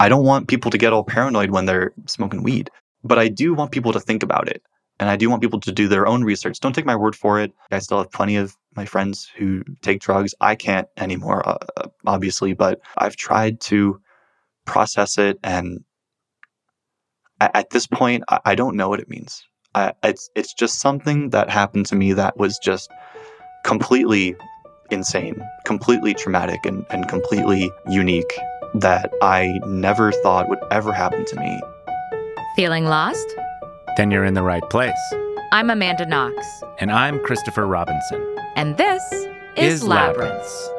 I don't want people to get all paranoid when they're smoking weed, but I do want people to think about it. And I do want people to do their own research. Don't take my word for it. I still have plenty of my friends who take drugs. I can't anymore, uh, uh obviously, but I've tried to process it. And at, this point, I, I, don't know what it means. I, it's, it's just something that happened to me that was just completely insane, completely traumatic, and, and completely unique that I never thought would ever happen to me. Feeling lost? Then you're in the right place. I'm Amanda Knox. And I'm Christopher Robinson. And this is, is Labyrinths. Labyrinths.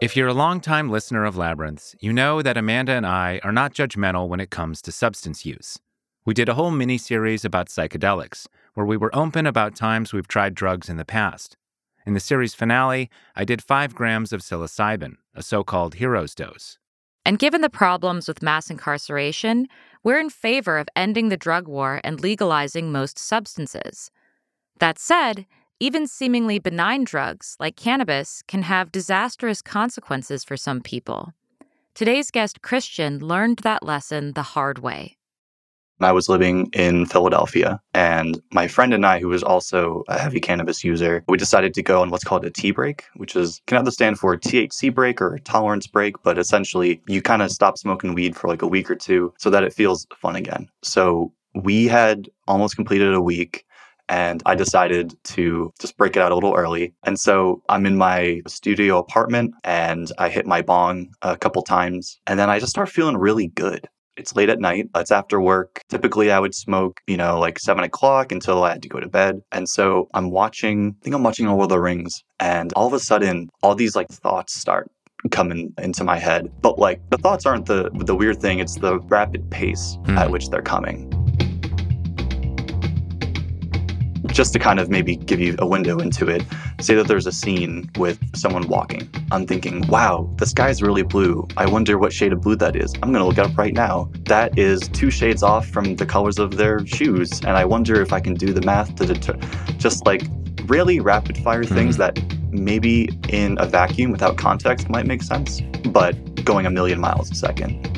If you're a longtime listener of Labyrinths, you know that Amanda and I are not judgmental when it comes to substance use. We did a whole mini series about psychedelics, where we were open about times we've tried drugs in the past. In the series finale, I did 5 grams of psilocybin, a so called hero's dose. And given the problems with mass incarceration, we're in favor of ending the drug war and legalizing most substances. That said, even seemingly benign drugs like cannabis can have disastrous consequences for some people. Today's guest, Christian, learned that lesson the hard way. I was living in Philadelphia, and my friend and I, who was also a heavy cannabis user, we decided to go on what's called a T break, which is can either stand for THC break or tolerance break, but essentially you kind of stop smoking weed for like a week or two so that it feels fun again. So we had almost completed a week and I decided to just break it out a little early. And so I'm in my studio apartment and I hit my bong a couple times and then I just start feeling really good. It's late at night. It's after work. Typically, I would smoke, you know, like seven o'clock until I had to go to bed. And so I'm watching, I think I'm watching Lord of the Rings. And all of a sudden, all these like thoughts start coming into my head. But like the thoughts aren't the the weird thing, it's the rapid pace mm. at which they're coming. Just to kind of maybe give you a window into it, say that there's a scene with someone walking. I'm thinking, wow, the sky's really blue. I wonder what shade of blue that is. I'm going to look it up right now. That is two shades off from the colors of their shoes. And I wonder if I can do the math to deter just like really rapid fire mm-hmm. things that maybe in a vacuum without context might make sense, but going a million miles a second.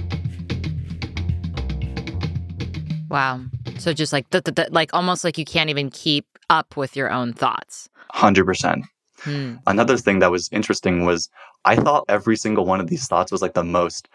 Wow. So just like th- th- th- like almost like you can't even keep up with your own thoughts. 100%. Hmm. Another thing that was interesting was I thought every single one of these thoughts was like the most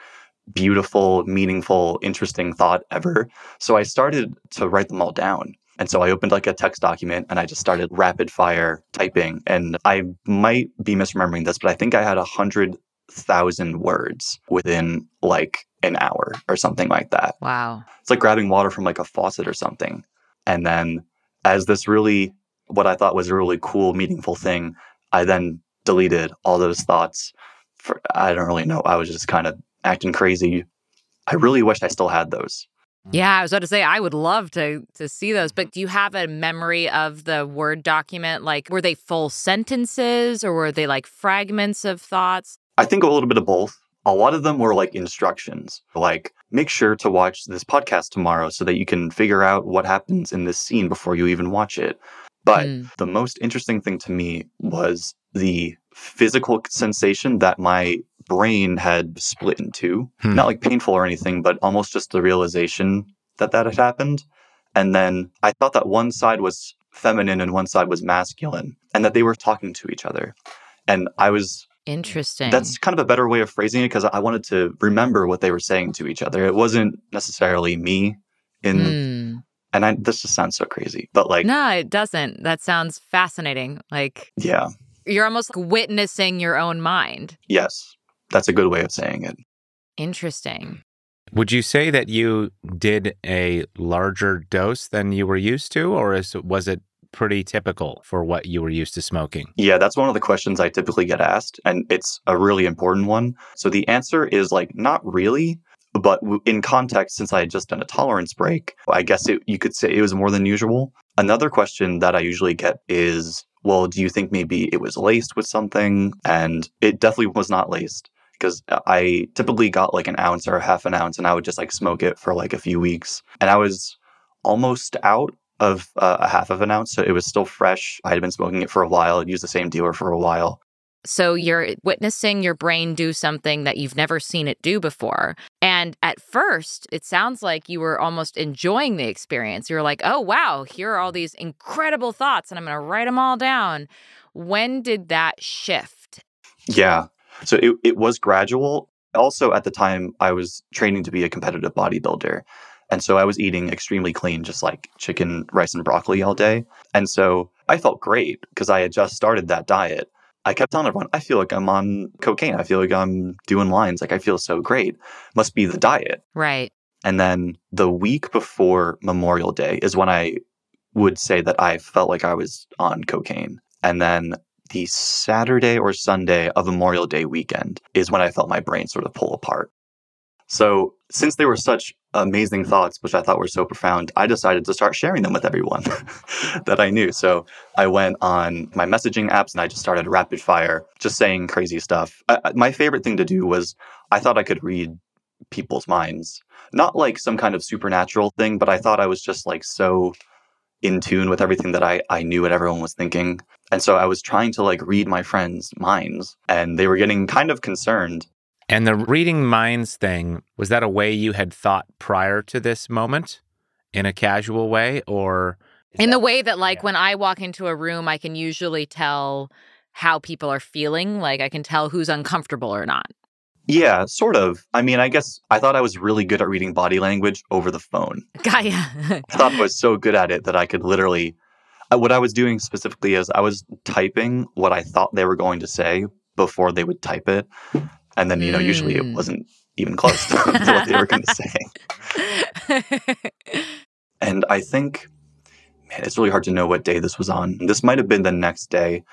beautiful, meaningful, interesting thought ever. So I started to write them all down. And so I opened like a text document and I just started rapid fire typing. And I might be misremembering this, but I think I had a hundred thousand words within like an hour or something like that. Wow. It's like grabbing water from like a faucet or something. And then as this really, what I thought was a really cool, meaningful thing, I then deleted all those thoughts. For, I don't really know. I was just kind of acting crazy. I really wished I still had those. Mm. Yeah, I was about to say I would love to to see those, but do you have a memory of the word document? Like were they full sentences or were they like fragments of thoughts? I think a little bit of both. A lot of them were like instructions, like make sure to watch this podcast tomorrow so that you can figure out what happens in this scene before you even watch it. But mm. the most interesting thing to me was the physical sensation that my brain had split in two. Hmm. Not like painful or anything, but almost just the realization that that had happened. And then I thought that one side was feminine and one side was masculine, and that they were talking to each other. And I was Interesting. That's kind of a better way of phrasing it because I wanted to remember what they were saying to each other. It wasn't necessarily me in mm. and I this just sounds so crazy. But like No, it doesn't. That sounds fascinating. Like Yeah. You're almost like witnessing your own mind. Yes. That's a good way of saying it. Interesting. Would you say that you did a larger dose than you were used to, or is, was it pretty typical for what you were used to smoking? Yeah, that's one of the questions I typically get asked, and it's a really important one. So the answer is like, not really. But in context, since I had just done a tolerance break, I guess it, you could say it was more than usual. Another question that I usually get is, well, do you think maybe it was laced with something? And it definitely was not laced because I typically got like an ounce or a half an ounce and I would just like smoke it for like a few weeks. And I was almost out of uh, a half of an ounce. So it was still fresh. I had been smoking it for a while. I'd used the same dealer for a while. So you're witnessing your brain do something that you've never seen it do before. And at first, it sounds like you were almost enjoying the experience. You're like, oh, wow, here are all these incredible thoughts, and I'm going to write them all down. When did that shift? Yeah. So it, it was gradual. Also, at the time, I was training to be a competitive bodybuilder. And so I was eating extremely clean, just like chicken, rice, and broccoli all day. And so I felt great because I had just started that diet. I kept telling everyone, I feel like I'm on cocaine. I feel like I'm doing lines. Like I feel so great. Must be the diet. Right. And then the week before Memorial Day is when I would say that I felt like I was on cocaine. And then the Saturday or Sunday of Memorial Day weekend is when I felt my brain sort of pull apart. So, since they were such amazing thoughts, which I thought were so profound, I decided to start sharing them with everyone that I knew. So, I went on my messaging apps and I just started rapid fire, just saying crazy stuff. I, my favorite thing to do was I thought I could read people's minds. Not like some kind of supernatural thing, but I thought I was just like so in tune with everything that I, I knew what everyone was thinking. And so I was trying to like read my friends' minds and they were getting kind of concerned. And the reading minds thing, was that a way you had thought prior to this moment in a casual way or in the way that like yeah. when I walk into a room I can usually tell how people are feeling, like I can tell who's uncomfortable or not. Yeah, sort of. I mean, I guess I thought I was really good at reading body language over the phone. Gaia. I thought I was so good at it that I could literally. Uh, what I was doing specifically is I was typing what I thought they were going to say before they would type it. And then, you know, mm. usually it mm. wasn't even close to, what they were going to say. and I think, man, it's really hard to know what day this was on. This might have been the next day,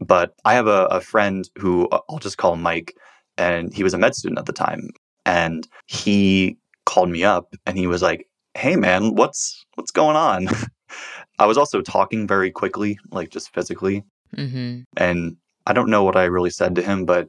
but I have a, a friend who uh, I'll just call Mike and he was a med student at the time and he called me up and he was like hey man what's what's going on i was also talking very quickly like just physically mm-hmm. and i don't know what i really said to him but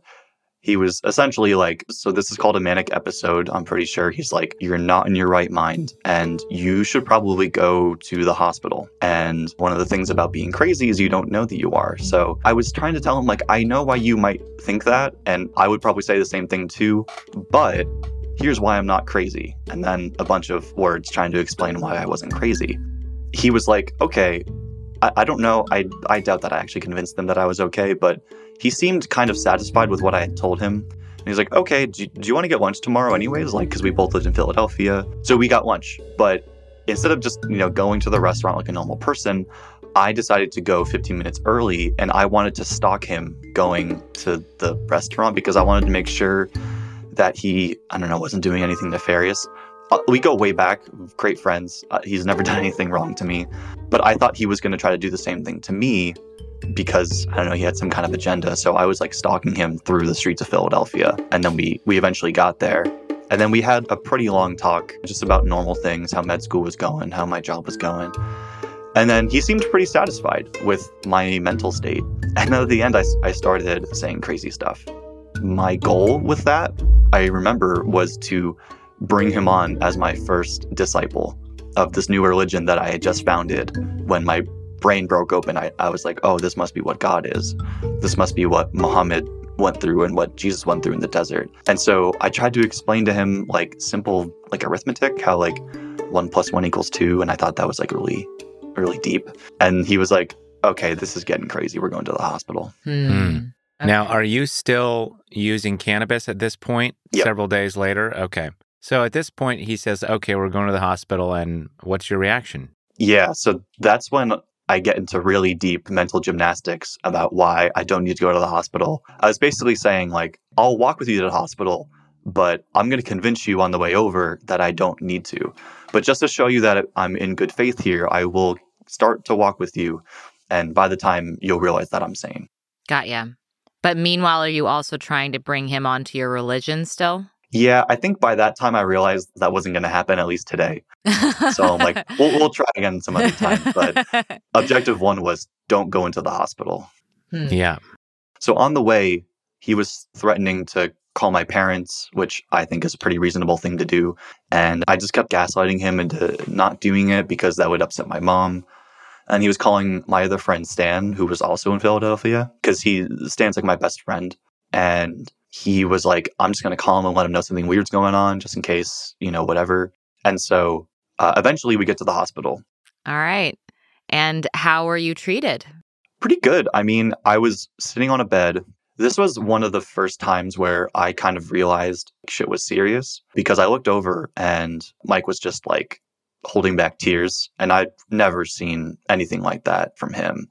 he was essentially like, so this is called a manic episode. I'm pretty sure he's like, you're not in your right mind and you should probably go to the hospital. And one of the things about being crazy is you don't know that you are. So I was trying to tell him, like, I know why you might think that. And I would probably say the same thing too. But here's why I'm not crazy. And then a bunch of words trying to explain why I wasn't crazy. He was like, okay, I, I don't know. I, I doubt that I actually convinced them that I was okay, but he seemed kind of satisfied with what I had told him. And he's like, okay, do, do you want to get lunch tomorrow anyways? Like, because we both lived in Philadelphia. So we got lunch. But instead of just, you know, going to the restaurant like a normal person, I decided to go 15 minutes early and I wanted to stalk him going to the restaurant because I wanted to make sure that he, I don't know, wasn't doing anything nefarious. Uh, we go way back, great friends. Uh, he's never done anything wrong to me. But I thought he was going to try to do the same thing to me because I don't know, he had some kind of agenda. So I was like stalking him through the streets of Philadelphia. And then we we eventually got there. And then we had a pretty long talk just about normal things, how med school was going, how my job was going. And then he seemed pretty satisfied with my mental state. And then at the end, I, I started saying crazy stuff. My goal with that, I remember, was to bring him on as my first disciple of this new religion that I had just founded when my brain broke open. I, I was like, oh, this must be what God is. This must be what Muhammad went through and what Jesus went through in the desert. And so I tried to explain to him like simple like arithmetic, how like one plus one equals two. And I thought that was like really, really deep. And he was like, okay, this is getting crazy. We're going to the hospital. Hmm. Okay. Now, are you still using cannabis at this point, yep. several days later? Okay. So at this point, he says, okay, we're going to the hospital. And what's your reaction? Yeah. So that's when I get into really deep mental gymnastics about why I don't need to go to the hospital. I was basically saying, like, I'll walk with you to the hospital, but I'm going to convince you on the way over that I don't need to. But just to show you that I'm in good faith here, I will start to walk with you. And by the time you'll realize that I'm sane. Got ya. But meanwhile, are you also trying to bring him onto your religion still? Yeah, I think by that time I realized that wasn't going to happen, at least today. so I'm like, we'll, we'll try again some other time. But objective one was don't go into the hospital. Hmm. Yeah. So on the way, he was threatening to call my parents, which I think is a pretty reasonable thing to do. And I just kept gaslighting him into not doing it because that would upset my mom. And he was calling my other friend Stan, who was also in Philadelphia, because he Stan's like my best friend. And he was like, I'm just going to call him and let him know something weird's going on, just in case, you know, whatever. And so uh, eventually we get to the hospital. All right. And how were you treated? Pretty good. I mean, I was sitting on a bed. This was one of the first times where I kind of realized shit was serious because I looked over and Mike was just like holding back tears. And I'd never seen anything like that from him.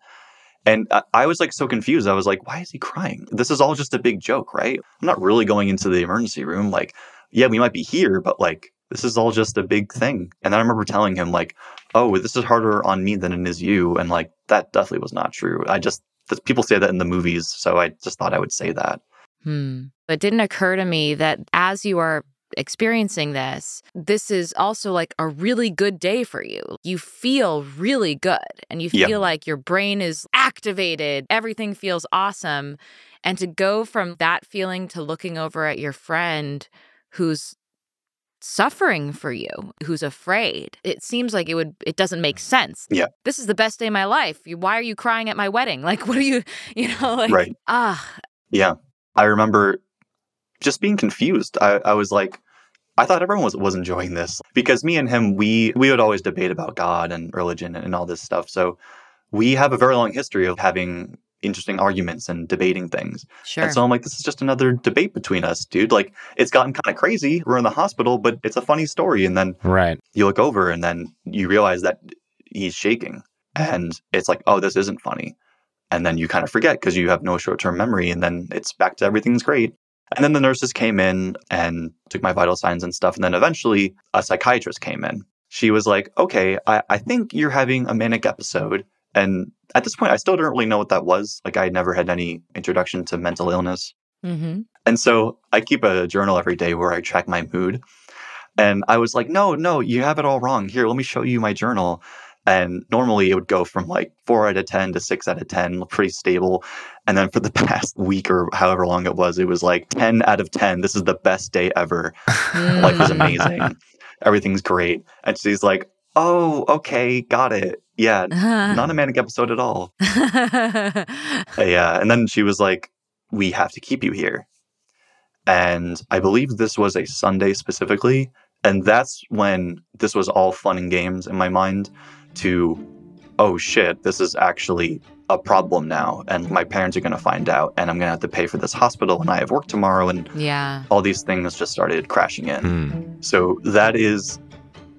And I was like so confused. I was like, why is he crying? This is all just a big joke, right? I'm not really going into the emergency room. Like, yeah, we might be here, but like, this is all just a big thing. And I remember telling him, like, oh, this is harder on me than it is you. And like, that definitely was not true. I just, people say that in the movies. So I just thought I would say that. Hmm. It didn't occur to me that as you are experiencing this, this is also like a really good day for you. You feel really good and you feel like your brain is activated, everything feels awesome. And to go from that feeling to looking over at your friend who's suffering for you who's afraid it seems like it would it doesn't make sense. Yeah. This is the best day of my life. Why are you crying at my wedding? Like what are you you know like right. ah yeah. I remember just being confused. I, I was like, I thought everyone was, was enjoying this because me and him, we we would always debate about God and religion and all this stuff. So we have a very long history of having interesting arguments and debating things. Sure. And so I'm like, this is just another debate between us, dude. Like it's gotten kind of crazy. We're in the hospital, but it's a funny story. And then right. you look over and then you realize that he's shaking. And it's like, oh, this isn't funny. And then you kind of forget because you have no short term memory. And then it's back to everything's great. And then the nurses came in and took my vital signs and stuff. And then eventually a psychiatrist came in. She was like, okay, I, I think you're having a manic episode. And at this point, I still didn't really know what that was. Like, I had never had any introduction to mental illness. Mm-hmm. And so I keep a journal every day where I track my mood. And I was like, no, no, you have it all wrong. Here, let me show you my journal. And normally it would go from like four out of 10 to six out of 10, pretty stable. And then for the past week or however long it was, it was like 10 out of 10. This is the best day ever. Hmm. Life is amazing. Everything's great. And she's like, oh, okay, got it. Yeah, uh-huh. not a manic episode at all. yeah. And then she was like, we have to keep you here. And I believe this was a Sunday specifically. And that's when this was all fun and games in my mind to, oh shit, this is actually a problem now. And my parents are going to find out. And I'm going to have to pay for this hospital. And I have work tomorrow. And yeah. all these things just started crashing in. Hmm. So that is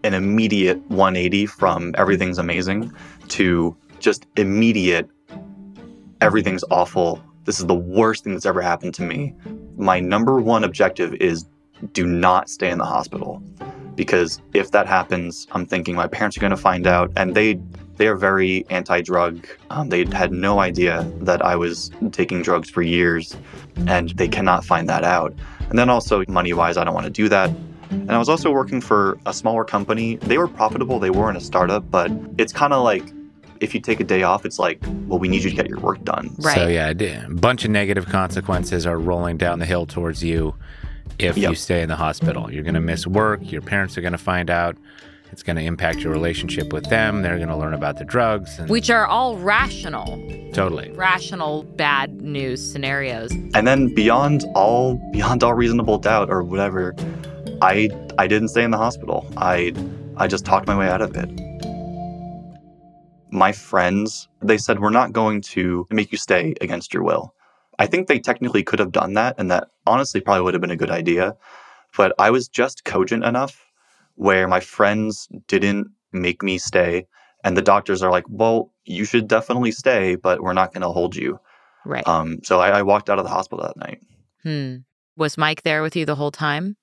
an immediate 180 from everything's amazing to just immediate everything's awful. This is the worst thing that's ever happened to me. My number one objective is do not stay in the hospital because if that happens, I'm thinking my parents are going to find out, and they they are very anti-drug. Um, they had no idea that I was taking drugs for years, and they cannot find that out. And then also money-wise, I don't want to do that. And I was also working for a smaller company. They were profitable. They weren't a startup, but it's kind of like if you take a day off, it's like, well, we need you to get your work done. Right. So yeah, a bunch of negative consequences are rolling down the hill towards you if Yep. you stay in the hospital. You're going to miss work. Your parents are going to find out. It's going to impact your relationship with them. They're going to learn about the drugs. And Which are all rational, totally. rational bad news scenarios. And then beyond all beyond all reasonable doubt or whatever, I I didn't stay in the hospital. I I just talked my way out of it. My friends, they said we're not going to make you stay against your will. I think they technically could have done that and that honestly probably would have been a good idea, but I was just cogent enough where my friends didn't make me stay and the doctors are like, "Well, you should definitely stay, but we're not going to hold you." Right. Um, so I, I walked out of the hospital that night. hmm. Was Mike there with you the whole time?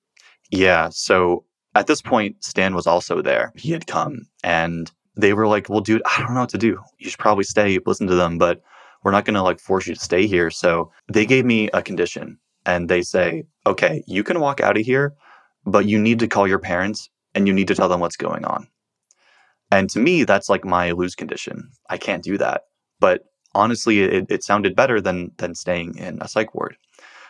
Yeah. So at this point, Stan was also there. He had come and they were like, well, dude, I don't know what to do. You should probably stay, listen to them, but we're not going to like force you to stay here. So they gave me a condition and they say, okay, you can walk out of here, but you need to call your parents and you need to tell them what's going on. And to me, that's like my lose condition. I can't do that. But honestly, it, it sounded better than than staying in a psych ward.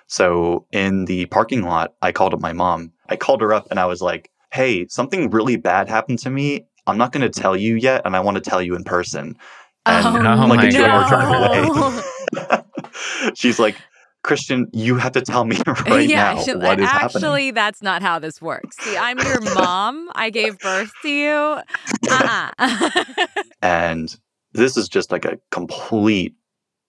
So in the parking lot, I called up my mom. I called her up and I was like, hey, something really bad happened to me. I'm not going to tell you yet, and I want to tell you in person. And Oh, like my a two hour God. drive away. She's like, Christian, you have to tell me right yeah, now what is actually, happening. that's not how this works. See, I'm your mom. I gave birth to you. Uh-uh. And this is just like a complete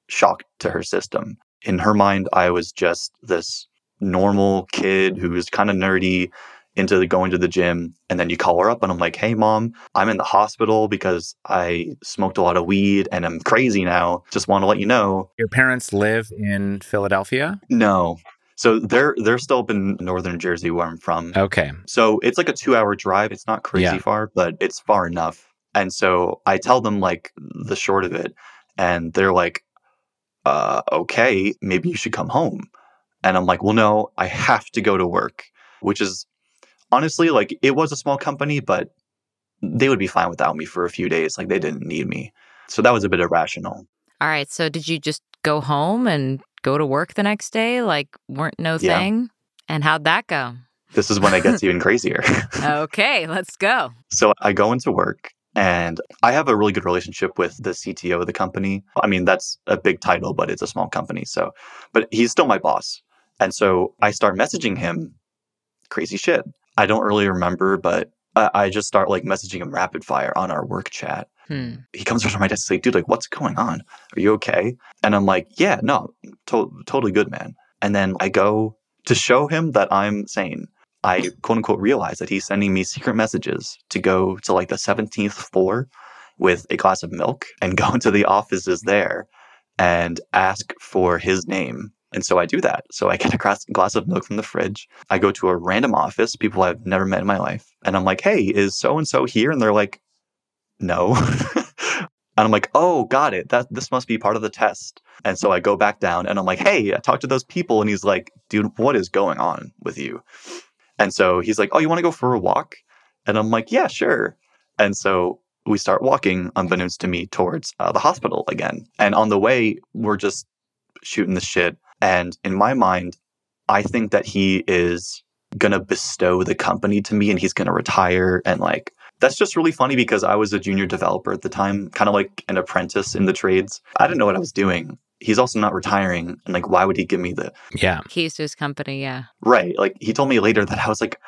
shock to her system. In her mind, I was just this normal kid who was kind of nerdy into the, going to the gym. And then you call her up and I'm like, hey, mom, I'm in the hospital because I smoked a lot of weed and I'm crazy now. Just want to let you know. Your parents live in Philadelphia? No. So they're they're still up in northern Jersey where I'm from. Okay. So it's like a two hour drive. It's not crazy Yeah. far, but it's far enough. And so I tell them like the short of it, and they're like, uh, okay, maybe you should come home. And I'm like, well, no, I have to go to work, which is honestly like it was a small company, but they would be fine without me for a few days. Like they didn't need me. So that was a bit irrational. All right. So did you just go home and go to work the next day? Like, weren't no Yeah. thing? And how'd that go? This is when it gets even crazier. Okay, let's go. So I go into work and I have a really good relationship with the CTO of the company. I mean, that's a big title, but it's a small company. So, but he's still my boss. And so I start messaging him crazy shit. I don't really remember, but I, I just start like messaging him rapid fire on our work chat. Hmm. He comes over to my desk, like, dude, like, what's going on? Are you okay? And I'm like, yeah, no, to- totally good, man. And then I go to show him that I'm sane. I quote unquote realize that he's sending me secret messages to go to like the 17th floor with a glass of milk and go into the offices there and ask for his name. And so I do that. So I get a glass, glass of milk from the fridge. I go to a random office, people I've never met in my life. And I'm like, hey, is so and so here? And they're like, no. and I'm like, oh, got it. That this must be part of the test. And so I go back down and I'm like, hey, I talked to those people. And he's like, dude, what is going on with you? And so he's like, oh, you want to go for a walk? And I'm like, yeah, sure. And so we start walking, unbeknownst to me, towards uh, the hospital again. And on the way, we're just shooting the shit. And in my mind, I think that he is going to bestow the company to me and he's going to retire. And like, that's just really funny because I was a junior developer at the time, kind of like an apprentice in the trades. I didn't know what I was doing. He's also not retiring. And like, why would he give me the Yeah. Keys to his company, yeah. right? Like, he told me later that I was like,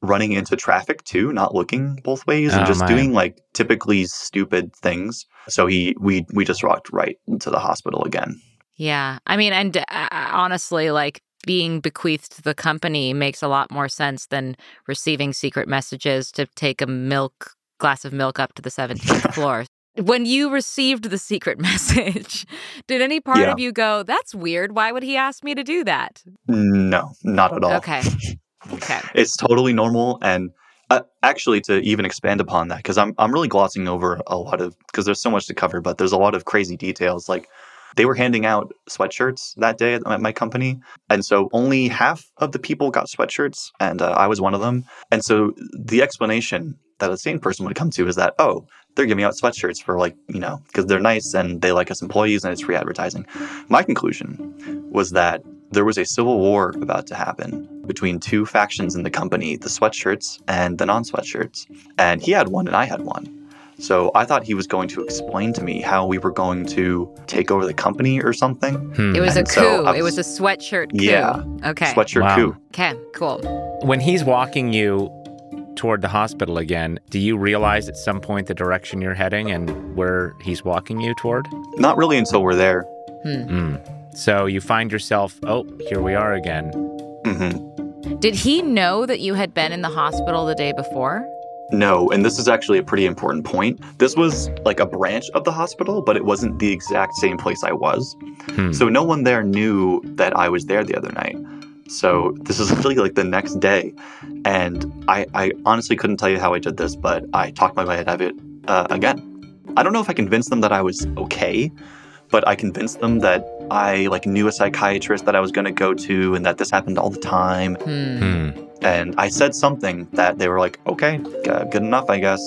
running into traffic too, not looking both ways and Oh, just my. doing like typically stupid things. So he we we just walked right into the hospital again. Yeah. I mean, and uh, honestly, like being bequeathed to the company makes a lot more sense than receiving secret messages to take a milk glass of milk up to the 17th floor. When you received the secret message, did any part Yeah. of you go, that's weird. Why would he ask me to do that? No, not at all. Okay. Okay. It's totally normal and uh, actually to even expand upon that because I'm I'm really glossing over a lot of because there's so much to cover, but there's a lot of crazy details like they were handing out sweatshirts that day at my- company, and so only half of the people got sweatshirts, and uh, I was one of them. And so the explanation that a sane person would come to is that oh, they're giving out sweatshirts for like you know because they're nice and they like us employees and it's free advertising. My conclusion was that there was a civil war about to happen between two factions in the company, the sweatshirts and the non sweatshirts. And he had one and I had one. So I thought he was going to explain to me how we were going to take over the company or something. Hmm. It was a And so coup. It was was- a sweatshirt coup. Yeah. Okay. Sweatshirt Wow. coup. Okay, cool. when he's walking you toward the hospital again, do you realize at some point the direction you're heading and where he's walking you toward? Not really until we're there. Hmm. So you find yourself, oh, here we are again. hmm Did he know that you had been in the hospital the day before? No, and this is actually a pretty important point. This was like a branch of the hospital, but it wasn't the exact same place I was. Hmm. So no one there knew that I was there the other night. So this is literally like the next day. And I, I honestly couldn't tell you how I did this, but I talked my way out of it uh, again. I don't know if I convinced them that I was okay, but I convinced them that I like knew a psychiatrist that I was going to go to and that this happened all the time. Hmm. Hmm. And I said something that they were like, okay, good enough, I guess.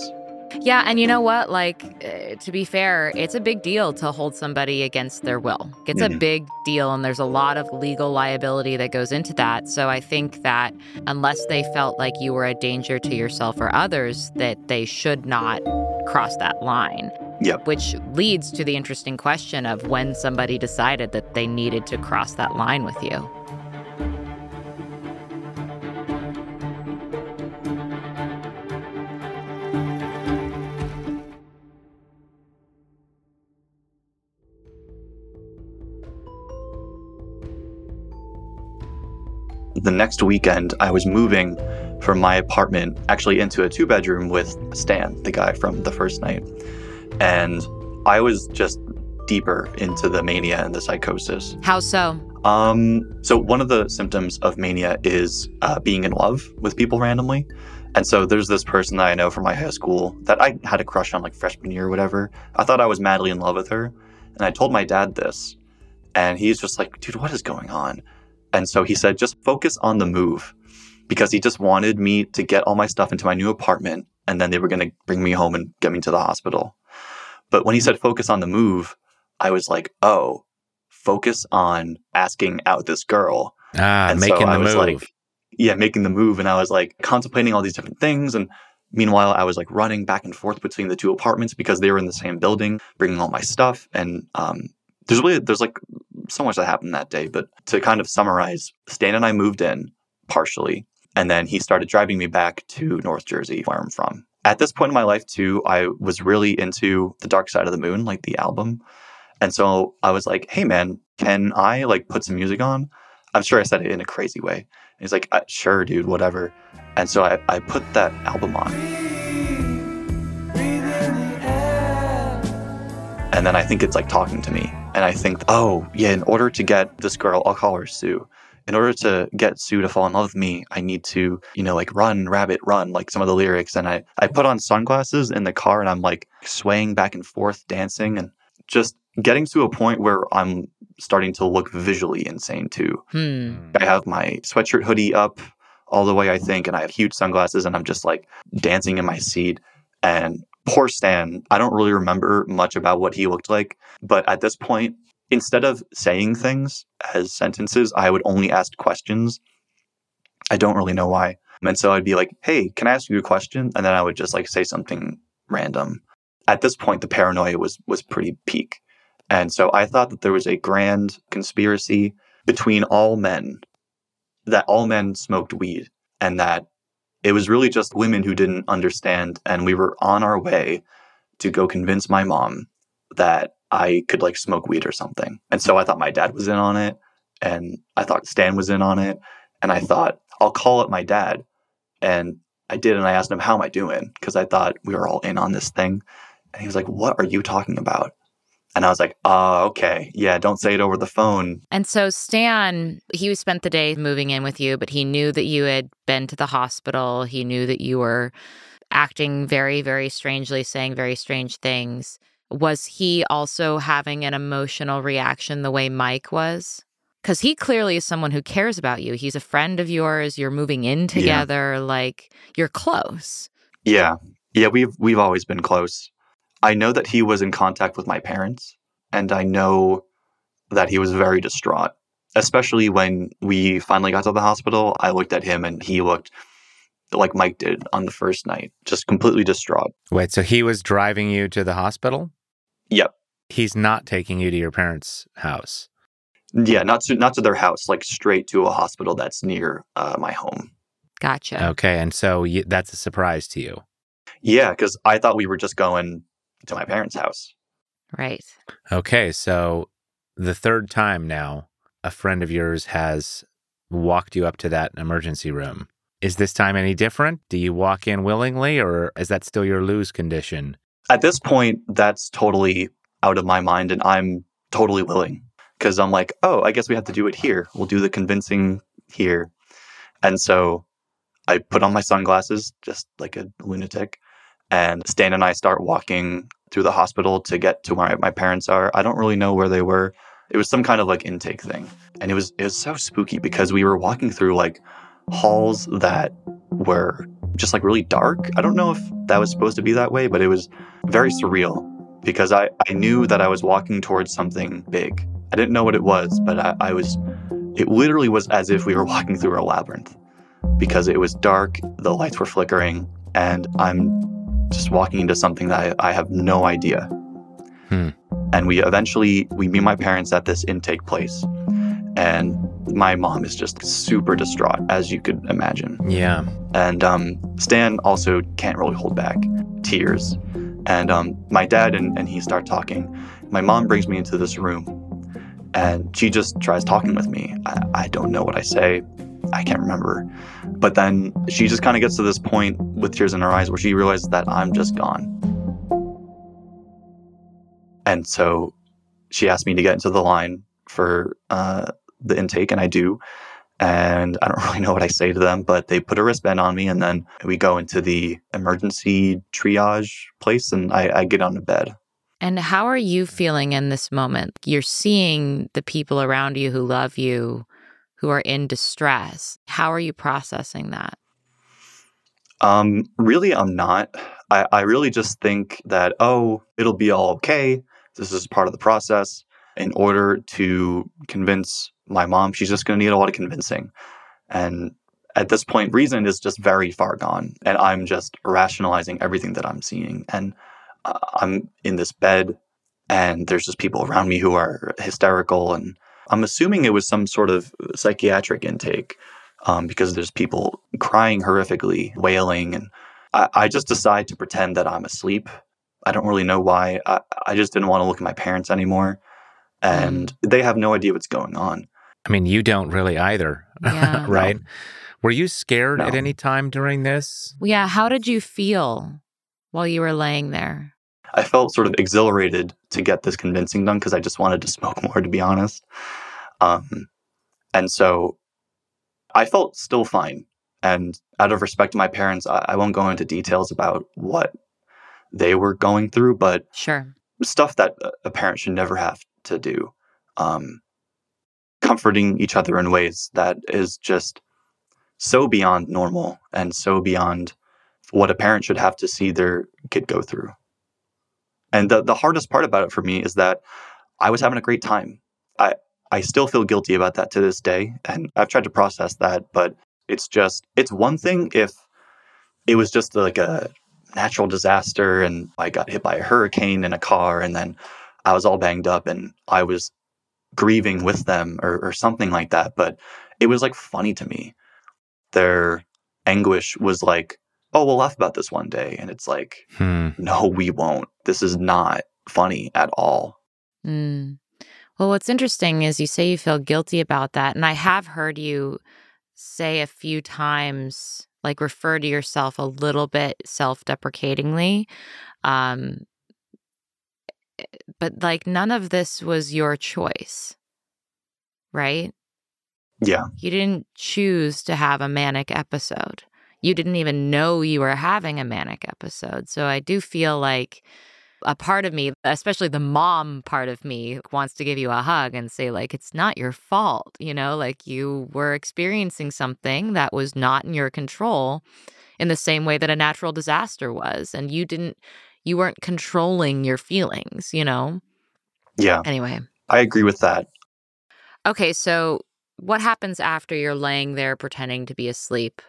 Yeah, and you know what? Like, uh, to be fair, it's a big deal to hold somebody against their will. It's a Mhm. big deal, and there's a lot of legal liability that goes into that. So I think that unless they felt like you were a danger to yourself or others, that they should not cross that line. Yep. Which leads to the interesting question of when somebody decided that they needed to cross that line with you. The next weekend, I was moving from my apartment actually into a two bedroom with Stan, the guy from the first night. And I was just deeper into the mania and the psychosis. How so? Um, so one of the symptoms of mania is uh, being in love with people randomly. And so there's this person that I know from my high school that I had a crush on like freshman year or whatever. I thought I was madly in love with her. And I told my dad this. And he's just like, dude, what is going on? And so he said, just focus on the move because he just wanted me to get all my stuff into my new apartment and then they were going to bring me home and get me to the hospital. But when he said focus on the move, I was like, oh, focus on asking out this girl. Ah, And so making I the was move. like, yeah, making the move. And I was like contemplating all these different things. And meanwhile, I was like running back and forth between the two apartments because they were in the same building, bringing all my stuff. And um, there's really, there's like so much that happened that day. But to kind of summarize, Stan and I moved in partially. And then he started driving me back to North Jersey, where I'm from. At this point in my life, too, I was really into The Dark Side of the Moon, like the album. And so I was like, hey, man, can I like put some music on? I'm sure I said it in a crazy way. And he's like, uh, sure, dude, whatever. And so I, I put that album on. And then I think it's like talking to me. And I think, oh, yeah, in order to get this girl, I'll call her Sue. In order to get Sue to fall in love with me, I need to, you know, like run, rabbit, run, like some of the lyrics. And I, I put on sunglasses in the car and I'm like swaying back and forth, dancing and just getting to a point where I'm starting to look visually insane too. Hmm. I have my sweatshirt hoodie up all the way, I think, and I have huge sunglasses and I'm just like dancing in my seat. And poor Stan, I don't really remember much about what he looked like. But at this point, instead of saying things as sentences, I would only ask questions. I don't really know why. And so I'd be like, hey, can I ask you a question? And then I would just like say something random. At this point, the paranoia was was pretty peak. And so I thought that there was a grand conspiracy between all men, that all men smoked weed, and that it was really just women who didn't understand. And we were on our way to go convince my mom that I could like smoke weed or something. And so I thought my dad was in on it, and I thought Stan was in on it. And I thought, I'll call up my dad. And I did. And I asked him, How am I doing? Because I thought we were all in on this thing. And he was like, What are you talking about? And I was like, Oh, okay. Yeah, don't say it over the phone. And so Stan, he spent the day moving in with you, but he knew that you had been to the hospital. He knew that you were acting very, very strangely, saying very strange things. Was he also having an emotional reaction the way Mike was? Because he clearly is someone who cares about you. He's a friend of yours. You're moving in together. Like you're close. Yeah. Yeah, we've we've always been close. I know that he was in contact with my parents, and I know that he was very distraught. Especially when we finally got to the hospital, I looked at him and he looked like Mike did on the first night, just completely distraught. Wait, so he was driving you to the hospital? Yep. He's not taking you to your parents' house. Yeah, not to not to their house, like straight to a hospital that's near uh, my home. Gotcha. Okay, and so you, that's a surprise to you. Yeah, because I thought we were just going to my parents' house. Right. Okay, so the third time now, a friend of yours has walked you up to that emergency room. Is this time any different? Do you walk in willingly, or is that still your lose condition? At this point, that's totally out of my mind, and I'm totally willing because I'm like, oh, I guess we have to do it here. We'll do the convincing here. And so I put on my sunglasses, just like a lunatic, and Stan and I start walking through the hospital to get to where my parents are. I don't really know where they were. It was some kind of like intake thing. And it was it was so spooky because we were walking through like halls that were just like really dark. I don't know if that was supposed to be that way, but it was very surreal because I, I knew that I was walking towards something big. I didn't know what it was, but I, I was, it literally was as if we were walking through a labyrinth because it was dark, the lights were flickering, and I'm just walking into something that I, I have no idea. Hmm. And we eventually we meet my parents at this intake place, and my mom is just super distraught, as you could imagine. Yeah. And um, Stan also can't really hold back tears. And um, my dad and, and he start talking. My mom brings me into this room and she just tries talking with me. I, I don't know what I say. I can't remember. But then she just kind of gets to this point with tears in her eyes where she realizes that I'm just gone. And so she asked me to get into the line for uh, the intake, and I do. And I don't really know what I say to them, but they put a wristband on me, and then we go into the emergency triage place, and I, I get on the bed. And how are you feeling in this moment? You're seeing the people around you who love you who are in distress. How are you processing that? Um, really, I'm not. I, I really just think that, oh, it'll be all okay. This is part of the process. In order to convince my mom, she's just going to need a lot of convincing. And at this point, reason is just very far gone. And I'm just rationalizing everything that I'm seeing. And uh, I'm in this bed, and there's just people around me who are hysterical. And I'm assuming it was some sort of psychiatric intake um, because there's people crying horrifically, wailing. And I, I just decide to pretend that I'm asleep. I don't really know why. I, I just didn't want to look at my parents anymore. And Mm. they have no idea what's going on. I mean, you don't really either, Yeah. right? Were you scared at any time during this? Yeah, how did you feel while you were laying there? I felt sort of exhilarated to get this convincing done because I just wanted to smoke more, to be honest. Um, and so I felt still fine. And out of respect to my parents, I, I won't go into details about what they were going through, but Sure. stuff that a- parent should never have to do. Um, comforting each other in ways that is just so beyond normal and so beyond what a parent should have to see their kid go through. And the, the hardest part about it for me is that I was having a great time. I, I still feel guilty about that to this day. And I've tried to process that, but it's just, it's one thing if it was just like a natural disaster and I got hit by a hurricane in a car and then I was all banged up and I was grieving with them or, or something like that. But it was like funny to me. Their anguish was like, oh, we'll laugh about this one day. And it's like, Hmm. no, we won't. This is not funny at all. Mm. Well, what's interesting is you say you feel guilty about that. And I have heard you say a few times, like refer to yourself a little bit self deprecatingly. Um, but like none of this was your choice, right? Yeah. You didn't choose to have a manic episode. You didn't even know you were having a manic episode. So I do feel like a part of me, especially the mom part of me, wants to give you a hug and say, like, it's not your fault. You know, like you were experiencing something that was not in your control in the same way that a natural disaster was. And you didn't, you weren't controlling your feelings, you know? Yeah. Anyway. I agree with that. Okay, so what happens after you're laying there pretending to be asleep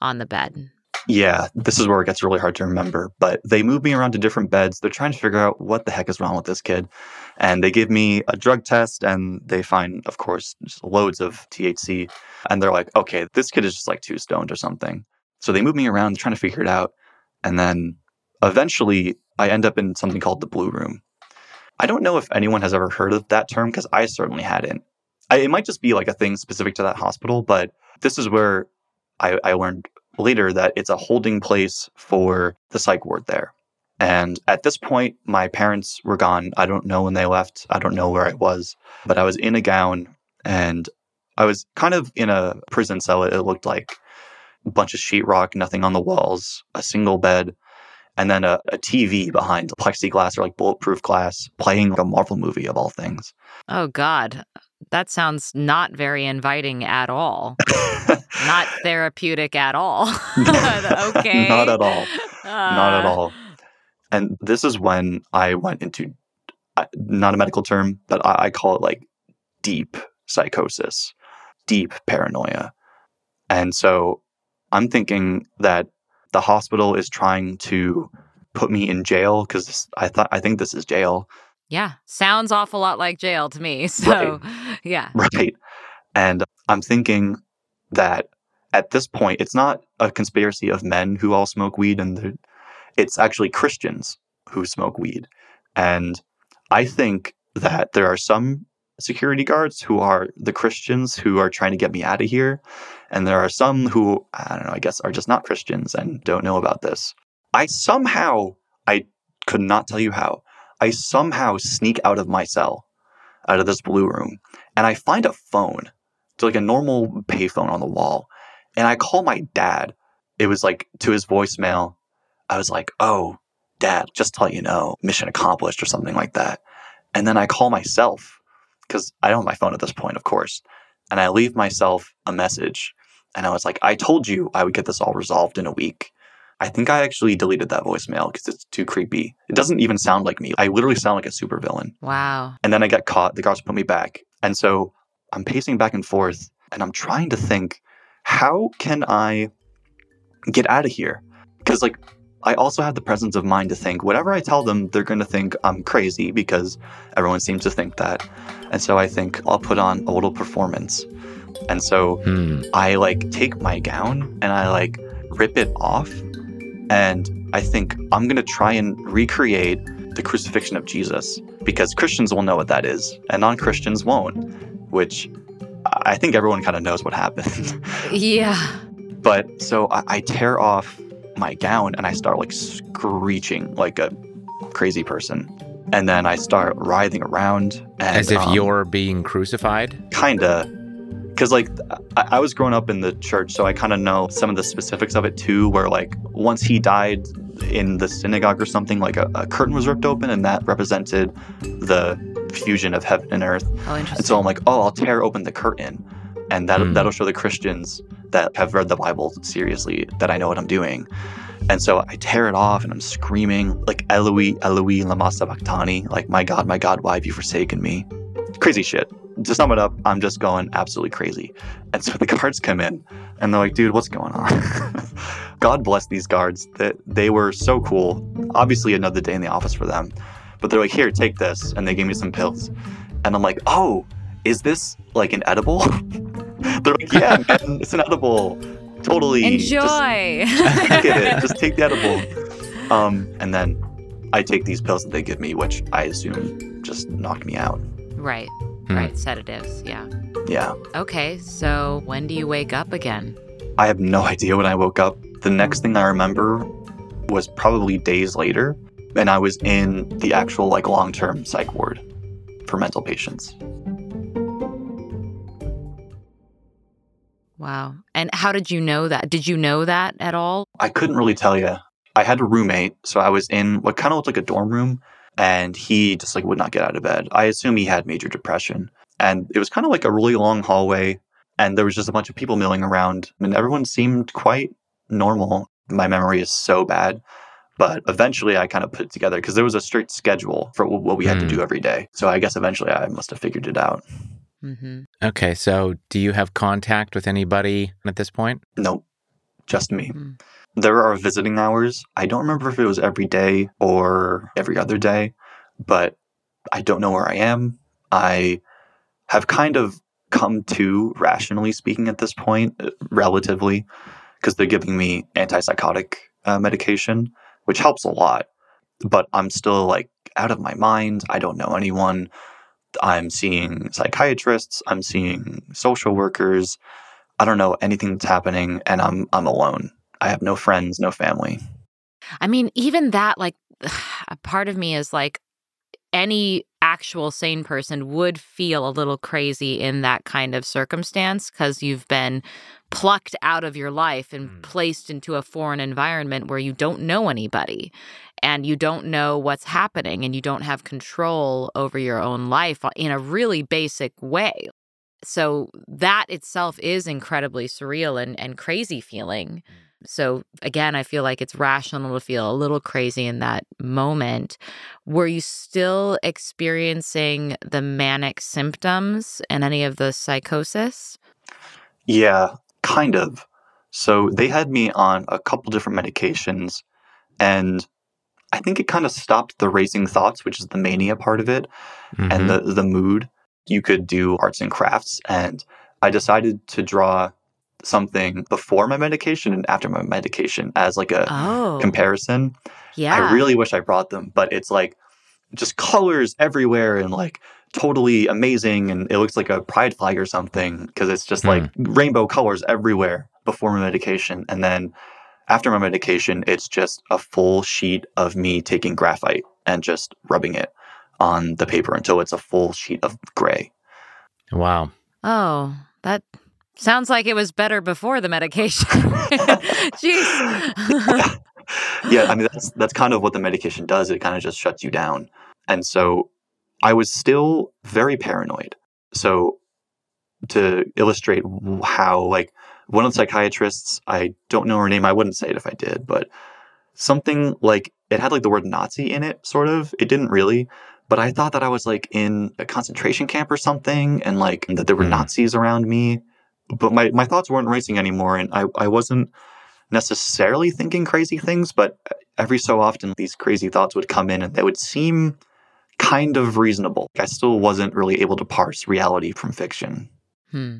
on the bed? Yeah, this is where it gets really hard to remember. But they move me around to different beds. They're trying to figure out what the heck is wrong with this kid. And they give me a drug test and they find, of course, loads of THC. And they're like, okay, this kid is just like too stoned or something. So they move me around trying to figure it out. And then eventually I end up in something called the Blue Room. I don't know if anyone has ever heard of that term because I certainly hadn't. I, it might just be like a thing specific to that hospital, but this is where I, I learned later that it's a holding place for the psych ward there. And at this point, my parents were gone. I don't know when they left. I don't know where I was, but I was in a gown and I was kind of in a prison cell. It looked like a bunch of sheetrock, nothing on the walls, a single bed, and then a, a TV behind plexiglass or like bulletproof glass playing like a Marvel movie of all things. Oh, God. That sounds not very inviting at all. not therapeutic at all. okay. Not at all. Not at Uh, all. And this is when I went into uh, not a medical term, but I, I call it like deep psychosis, deep paranoia. And so I'm thinking that the hospital is trying to put me in jail because I thought I think this is jail. Yeah, sounds awful lot like jail to me. So, yeah. Right. And I'm thinking that at this point, it's not a conspiracy of men who all smoke weed, and it's actually Christians who smoke weed. And I think that there are some security guards who are the Christians who are trying to get me out of here. And there are some who, I don't know, I guess are just not Christians and don't know about this. I somehow, I could not tell you how, I somehow sneak out of my cell, out of this blue room, and I find a phone. It's like a normal payphone on the wall. And I call my dad. It was like to his voicemail. I was like, oh, dad, just to let you know, mission accomplished or something like that. And then I call myself because I don't have my phone at this point, of course. And I leave myself a message. And I was like, I told you I would get this all resolved in a week. I think I actually deleted that voicemail because it's too creepy. It doesn't even sound like me. I literally sound like a supervillain. Wow. And then I got caught. The guards put me back. And so I'm pacing back and forth and I'm trying to think, how can I get out of here? Because, like, I also have the presence of mind to think whatever I tell them, they're going to think I'm crazy because everyone seems to think that. And so I think I'll put on a little performance. And so Hmm. I like take my gown and I like rip it off. And I think I'm going to try and recreate the crucifixion of Jesus because Christians will know what that is and non Christians won't, which I think everyone kind of knows what happened. Yeah. But so I, I tear off my gown and I start like screeching like a crazy person. And then I start writhing around. And, As if um, you're being crucified? Kinda. Because like I, I was growing up in the church, so I kind of know some of the specifics of it too. Where like once he died in the synagogue or something, like a, a curtain was ripped open, and that represented the fusion of heaven and earth. Oh, interesting. And so I'm like, oh, I'll tear open the curtain, and that Hmm. that'll show the Christians that have read the Bible seriously that I know what I'm doing. And so I tear it off, and I'm screaming like Eloi, Eloi, lama sabachthani, like my God, my God, why have you forsaken me? Crazy shit. To sum it up, I'm just going absolutely crazy. And so the guards come in, and they're like, dude, what's going on? God bless these guards. That they were so cool. Obviously, another day in the office for them. But they're like, here, take this. And they gave me some pills. And I'm like, oh, is this like an edible? they're like, yeah, man, it's an edible. Totally. Just Enjoy. take it. Just take the edible. Um, and then I take these pills that they give me, which I assume just knocked me out. right. Hmm. Right. Sedatives. Yeah. Yeah. Okay. So when do you wake up again? I have no idea when I woke up. The next thing I remember was probably days later, and I was in the actual like long-term psych ward for mental patients. Wow. And how did you know that? Did you know that at all? I couldn't really tell you. I had a roommate, so I was in what kind of looked like a dorm room, and he just like would not get out of bed. I assume he had major depression, and it was kind of like a really long hallway, and there was just a bunch of people milling around, and everyone seemed quite normal. My memory is so bad, but eventually I kind of put it together because there was a strict schedule for what we had to Hmm. do every day. So I guess eventually I must have figured it out. Mm-hmm. Okay, so do you have contact with anybody at this point? Nope, just me. Mm. There are visiting hours. I don't remember if it was every day or every other day, but I don't know where I am. I have kind of come to, rationally speaking, at this point, uh, relatively, because they're giving me antipsychotic uh, medication, which helps a lot. But I'm still like out of my mind. I don't know anyone. I'm seeing psychiatrists. I'm seeing social workers. I don't know anything that's happening, and I'm I'm alone. I have no friends, no family. I mean, even that, like, a part of me is like, any actual sane person would feel a little crazy in that kind of circumstance because you've been plucked out of your life and Mm. placed into a foreign environment where you don't know anybody and you don't know what's happening and you don't have control over your own life uh, in a really basic way. So that itself is incredibly surreal and, and crazy feeling. So again, I feel like it's rational to feel a little crazy in that moment. Were you still experiencing the manic symptoms and any of the psychosis? Yeah, kind of. So they had me on a couple different medications, and I think it kind of stopped the racing thoughts, which is the mania part of it, Mhm. and the the mood. You could do arts and crafts, and I decided to draw something before my medication and after my medication as like a Oh, comparison. yeah. I really wish I brought them, but it's like just colors everywhere and like totally amazing. And it looks like a pride flag or something because it's just like hmm. rainbow colors everywhere before my medication. And then after my medication, it's just a full sheet of me taking graphite and just rubbing it on the paper until it's a full sheet of gray. wow. Oh, that sounds like it was better before the medication. Jeez. yeah, I mean that's that's kind of what the medication does. It kind of just shuts you down. And so I was still very paranoid. So to illustrate how like one of the psychiatrists, I don't know her name, I wouldn't say it if I did, but something like it had like the word Nazi in it, sort of. It didn't really, but I thought that I was like in a concentration camp or something and like that there were Hmm. Nazis around me. But my, my thoughts weren't racing anymore and I, I wasn't necessarily thinking crazy things, but every so often these crazy thoughts would come in and they would seem kind of reasonable. I still wasn't really able to parse reality from fiction. Hmm.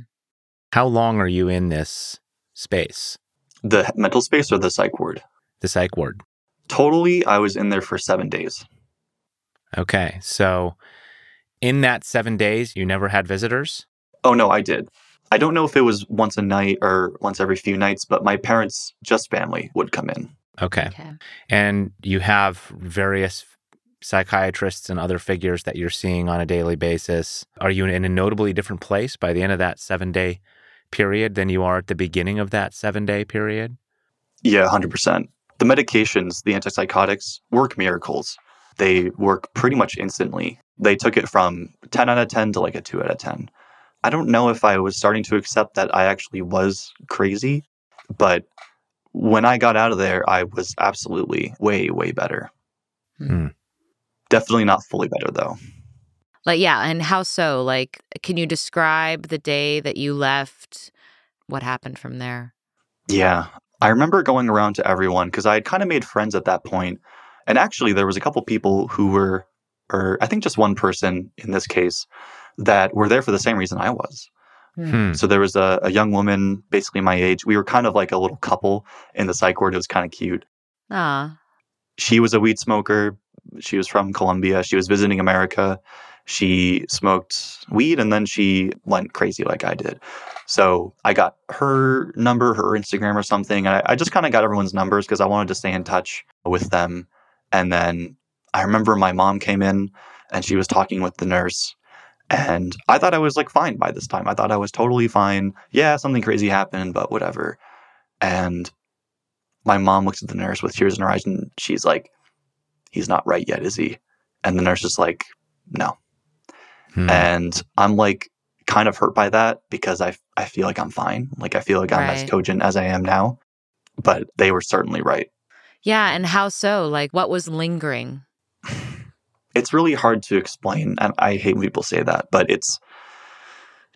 How long are you in this space, The mental space or the psych ward? the psych ward? Totally, I was in there for seven days. Okay. So in that seven days, you never had visitors? Oh, no, I did. I don't know if it was once a night or once every few nights, but my parents' just family would come in. Okay. Okay. And you have various psychiatrists and other figures that you're seeing on a daily basis. Are you in a notably different place by the end of that seven day period than you are at the beginning of that seven day period? Yeah, 100%. The medications, the antipsychotics, work miracles. They work pretty much instantly. They took it from 10 out of 10 to like a 2 out of 10. I don't know if I was starting to accept that I actually was crazy, but when I got out of there, I was absolutely way, way better. Hmm. Definitely not fully better though. Like, yeah. And how so? Like, can you describe the day that you left? What happened from there? Yeah. I remember going around to everyone because I had kind of made friends at that point. And actually, there was a couple people who were, or I think just one person in this case, that were there for the same reason I was. Hmm. So there was a, a young woman, basically my age. We were kind of like a little couple in the psych ward. It was kind of cute. Ah, She was a weed smoker. She was from Colombia. She was visiting America. She smoked weed and then she went crazy like I did. So I got her number, her Instagram or something. And I, I just kind of got everyone's numbers because I wanted to stay in touch with them. And then I remember my mom came in and she was talking with the nurse. And I thought I was like fine by this time. I thought I was totally fine. Yeah, something crazy happened, but whatever. And my mom looks at the nurse with tears in her eyes and she's like, he's not right yet, is he? And the nurse is like, no. Hmm. And I'm like kind of hurt by that because I, I feel like I'm fine. Like I feel like I'm as cogent as I am now. But they were certainly right. yeah. And how so? Like, what was lingering? It's really hard to explain. And I hate when people say that, but it's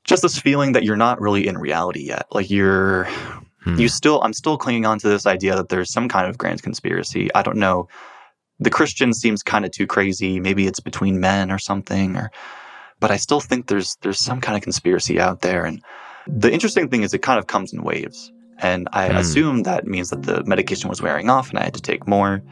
just this feeling that you're not really in reality yet. Like you're Hmm. you still i'm still clinging on to this idea that there's some kind of grand conspiracy i don't know the christian seems kind of too crazy maybe it's between men or something or but i still think there's there's some kind of conspiracy out there and the interesting thing is it kind of comes in waves and i Hmm. assume that means that the medication was wearing off and i had to take more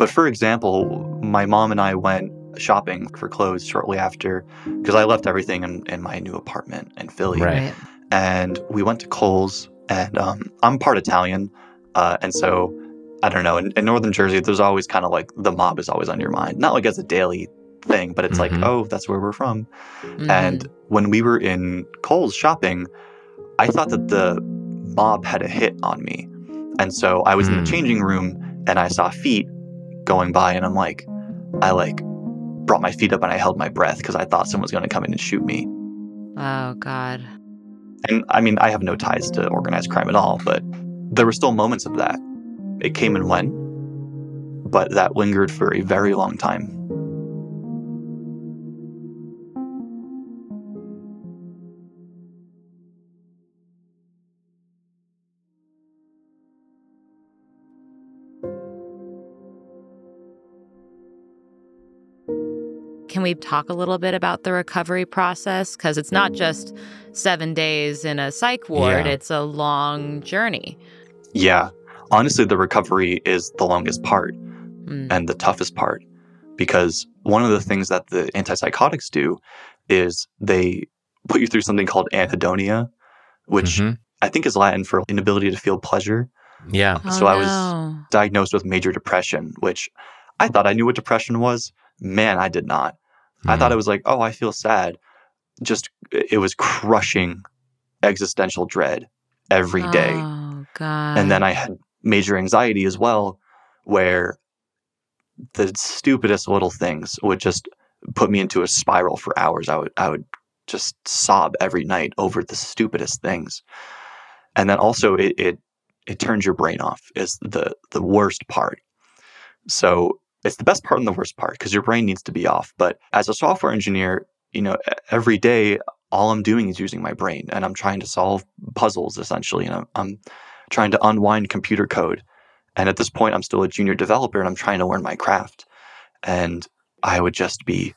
but for example my mom and i went shopping for clothes shortly after because i left everything in, in my new apartment in philly Right. and we went to Kohl's. And um, I'm part Italian, uh, and so I don't know. In, in northern Jersey, there's always kind of like the mob is always on your mind, not like as a daily thing, but it's Mhm. like, oh, that's where we're from. Mhm. And when we were in Kohl's shopping, I thought that the mob had a hit on me, and so I was in Hmm. the changing room and I saw feet going by, and I'm like, I like brought my feet up and I held my breath because I thought someone was going to come in and shoot me. oh God. And I mean, I have no ties to organized crime at all, but there were still moments of that. It came and went, but that lingered for a very long time. Can we talk a little bit about the recovery process? Because it's not just seven days in a psych ward, Yeah. it's a long journey. Yeah. Honestly, the recovery is the longest part Mm. and the toughest part because one of the things that the antipsychotics do is they put you through something called anhedonia, which Mhm. I think is Latin for inability to feel pleasure. Yeah. so I was- Oh, no. Diagnosed with major depression, which I thought I knew what depression was. Man, I did not. I Mm. thought it was like, oh, I feel sad. Just it was crushing existential dread every day. Oh, God. And then I had major anxiety as well, where the stupidest little things would just put me into a spiral for hours. I would I would just sob every night over the stupidest things. And then also it it, it turns your brain off is the the worst part. So it's the best part and the worst part because your brain needs to be off. But as a software engineer, you know, every day all I'm doing is using my brain and I'm trying to solve puzzles essentially. And I'm, I'm trying to unwind computer code. And at this point, I'm still a junior developer and I'm trying to learn my craft. And I would just be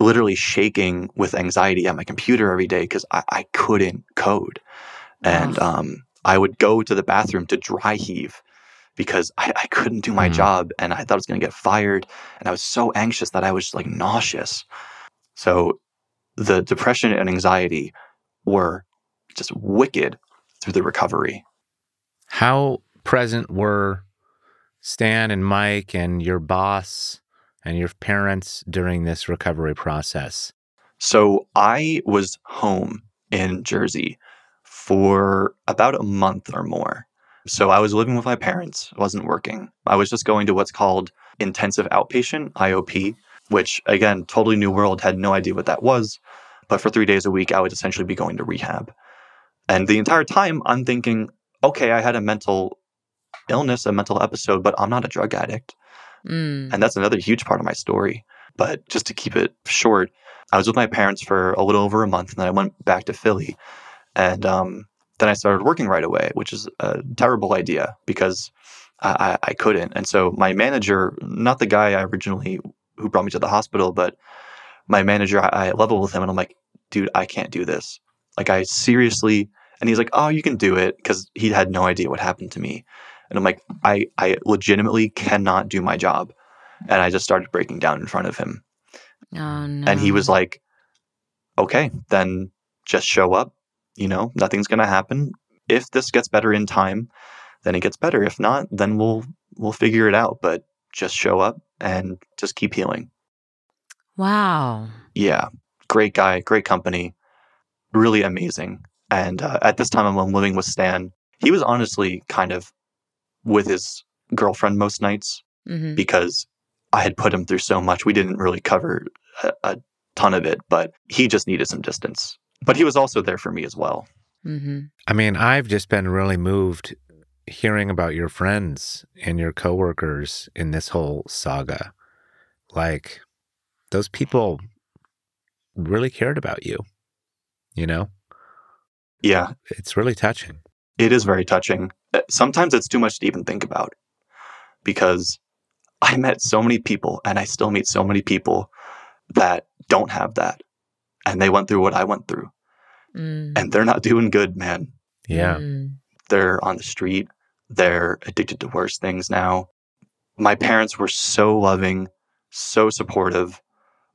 literally shaking with anxiety at my computer every day because I, I couldn't code. And um, I would go to the bathroom to dry heave because I, I couldn't do my Mhm. job and I thought I was going to get fired. And I was so anxious that I was like nauseous. So the depression and anxiety were just wicked through the recovery. How present were Stan and Mike and your boss and your parents during this recovery process? So I was home in Jersey for about a month or more. So I was living with my parents, wasn't working. I was just going to what's called intensive outpatient, IOP, which again, totally new world, had no idea what that was. But for three days a week, I would essentially be going to rehab. And the entire time, I'm thinking, okay, I had a mental illness, a mental episode, but I'm not a drug addict. Mm. And that's another huge part of my story. But just to keep it short, I was with my parents for a little over a month, and then I went back to Philly. And um, then I started working right away, which is a terrible idea because I, I, couldn't. And so my manager, not the guy I originally who brought me to the hospital, but my manager, I, I leveled with him, and I'm like, dude, I can't do this. Like, I seriously. And he's like, oh, you can do it because he had no idea what happened to me. And I'm like, I, I legitimately cannot do my job. And I just started breaking down in front of him. oh, no. And he was like, okay, then just show up. You know, nothing's going to happen. If this gets better in time, then it gets better. If not, then we'll we'll figure it out. But just show up and just keep healing. Wow. Yeah, great guy, great company, really amazing. And uh, at this time, I'm living with Stan. He was honestly kind of with his girlfriend most nights hmm because I had put him through so much. We didn't really cover a, a ton of it, but he just needed some distance. But he was also there for me as well. hmm I mean, I've just been really moved hearing about your friends and your coworkers in this whole saga. Like, those people really cared about you. You know, Yeah, it's really touching. it is very touching. Uh, Sometimes it's too much to even think about because I met so many people and I still meet so many people that don't have that. And they went through what I went through Mm. and they're not doing good, man. Yeah. Mm. they're on the street they're addicted to worse things now my parents were so loving so supportive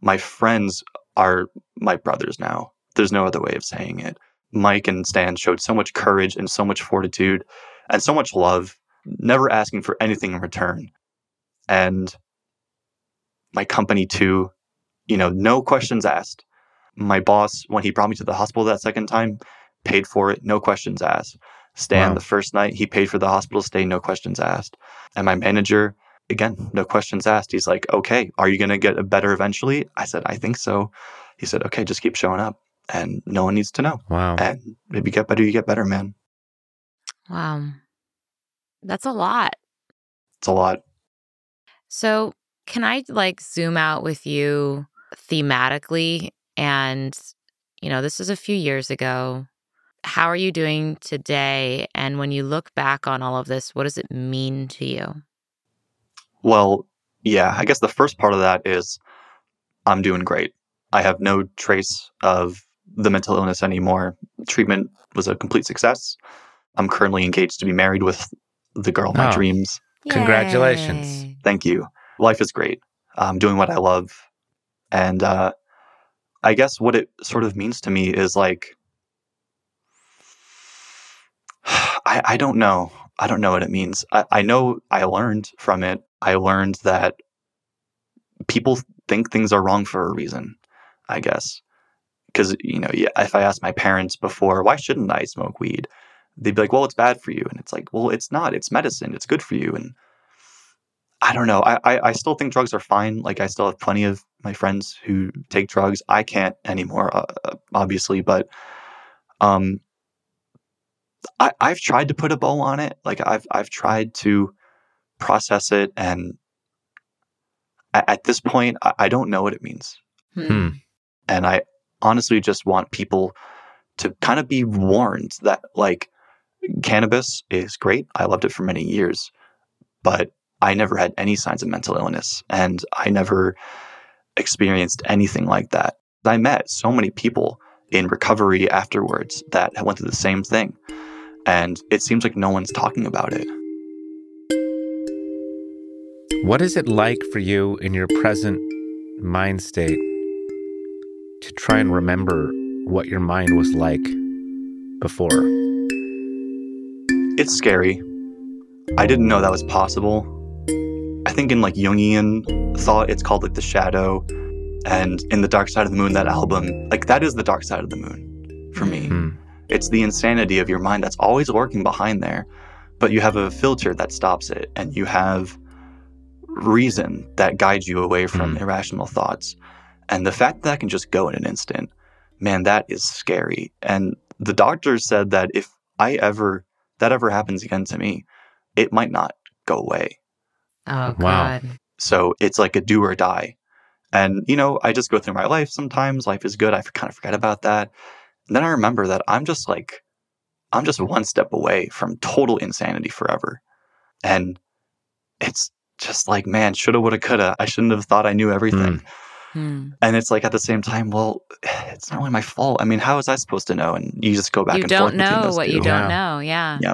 my friends are my brothers now there's no other way of saying it mike and stan showed so much courage and so much fortitude and so much love never asking for anything in return and my company too you know no questions asked my boss when he brought me to the hospital that second time paid for it no questions asked Stan, Wow. the first night, he paid for the hospital stay, no questions asked. And my manager, again, no questions asked. He's like, okay, are you going to get better eventually? I said, I think so. He said, okay, just keep showing up. And no one needs to know. Wow. And if you get better, you get better, man. Wow. That's a lot. It's a lot. So, can I like zoom out with you thematically? And, you know, this is a few years ago. How are you doing today? And when you look back on all of this, what does it mean to you? Well, yeah, I guess the first part of that is I'm doing great. I have no trace of the mental illness anymore. Treatment was a complete success. I'm currently engaged to be married with the girl of my Oh. dreams. Congratulations. Yay. Thank you. Life is great. I'm doing what I love. And uh, I guess what it sort of means to me is like, I, I don't know. I don't know what it means. I, I know I learned from it. I learned that people think things are wrong for a reason, I guess. Because, you know, if I asked my parents before, why shouldn't I smoke weed? They'd be like, well, it's bad for you. And it's like, well, it's not. It's medicine. It's good for you. And I don't know. I, I, I still think drugs are fine. Like, I still have plenty of my friends who take drugs. I can't anymore, uh, uh, obviously. But um, I, I've tried to put a bow on it. Like, I've, I've tried to process it. And at, at this point, I, I don't know what it means. Hmm. And I honestly just want people to kind of be warned that, like, cannabis is great. I loved it for many years, but I never had any signs of mental illness and I never experienced anything like that. I met so many people in recovery afterwards that went through the same thing. And it seems like no one's talking about it. What is it like for you in your present mind state to try and remember what your mind was like before? It's scary. I didn't know that was possible. I think in like Jungian thought, it's called like the shadow. And in The Dark Side of the Moon, that album, like that is the dark side of the moon for me. Hmm. It's the insanity of your mind that's always lurking behind there, but you have a filter that stops it, and you have reason that guides you away from Mm. irrational thoughts. And the fact that that can just go in an instant, man, that is scary. And the doctor said that if I ever, that ever happens again to me, it might not go away. Oh, Wow. God. So it's like a do or die. And, you know, I just go through my life sometimes. Life is good. I kind of forget about that. And then I remember that I'm just like, I'm just one step away from total insanity forever. And it's just like, man, shoulda, woulda, coulda. I shouldn't have thought I knew everything. Hmm. And it's like at the same time, well, it's not really my fault. I mean, how was I supposed to know? And you just go back You and don't forth between know those what two. you don't Yeah. know. Yeah. Yeah.